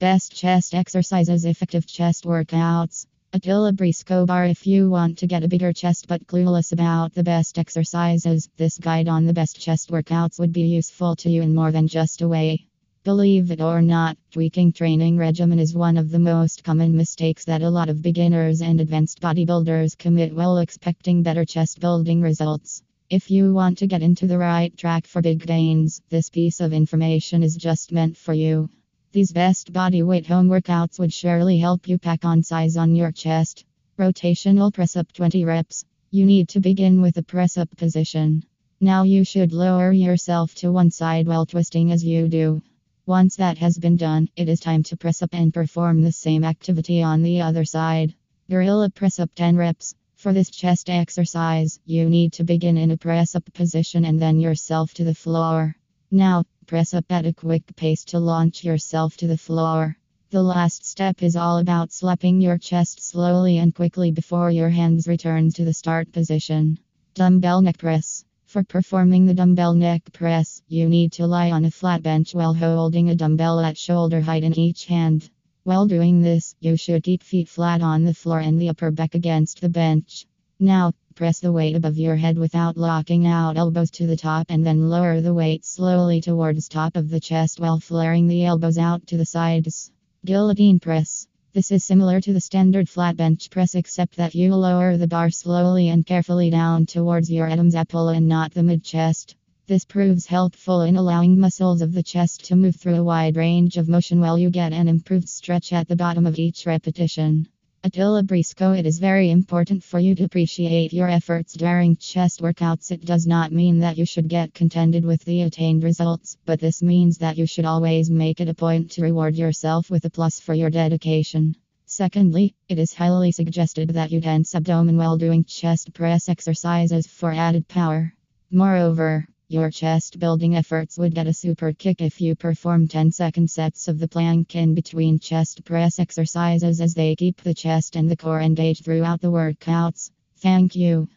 Best chest exercises, effective chest workouts. Attila Briscoe Bar if you want to get a bigger chest but clueless about the best exercises, this guide on the best chest workouts would be useful to you in more than just a way. Believe it or not, tweaking training regimen is one of the most common mistakes that a lot of beginners and advanced bodybuilders commit while expecting better chest building results. If you want to get into the right track for big gains, this piece of information is just meant for you. These best body weight home workouts would surely help you pack on size on your chest. Rotational press up 20 reps. You need to begin with a press up position. Now you should lower yourself to one side while twisting as you do. Once that has been done, it is time to press up and perform the same activity on the other side. Gorilla press up 10 reps. For this chest exercise, you need to begin in a press up position and then yourself to the floor. Now, press up at a quick pace to launch yourself to the floor. The last step is all about slapping your chest slowly and quickly before your hands return to the start position. Dumbbell neck press. For performing the dumbbell neck press, you need to lie on a flat bench while holding a dumbbell at shoulder height in each hand. While doing this, you should keep feet flat on the floor and the upper back against the bench. Now, Press the weight above your head without locking out elbows to the top and then lower the weight slowly towards top of the chest while flaring the elbows out to the sides. Guillotine press. This is similar to the standard flat bench press except that you lower the bar slowly and carefully down towards your Adam's apple and not the mid chest. This proves helpful in allowing muscles of the chest to move through a wide range of motion while you get an improved stretch at the bottom of each repetition. Attila Briscoe, it is very important for you to appreciate your efforts during chest workouts. It does not mean that you should get contented with the attained results, but this means that you should always make it a point to reward yourself with a plus for your dedication. Secondly, it is highly suggested that you tense abdomen while doing chest press exercises for added power. Moreover, your chest building efforts would get a super kick if you perform 10 second sets of the plank in between chest press exercises as they keep the chest and the core engaged throughout the workouts. Thank you.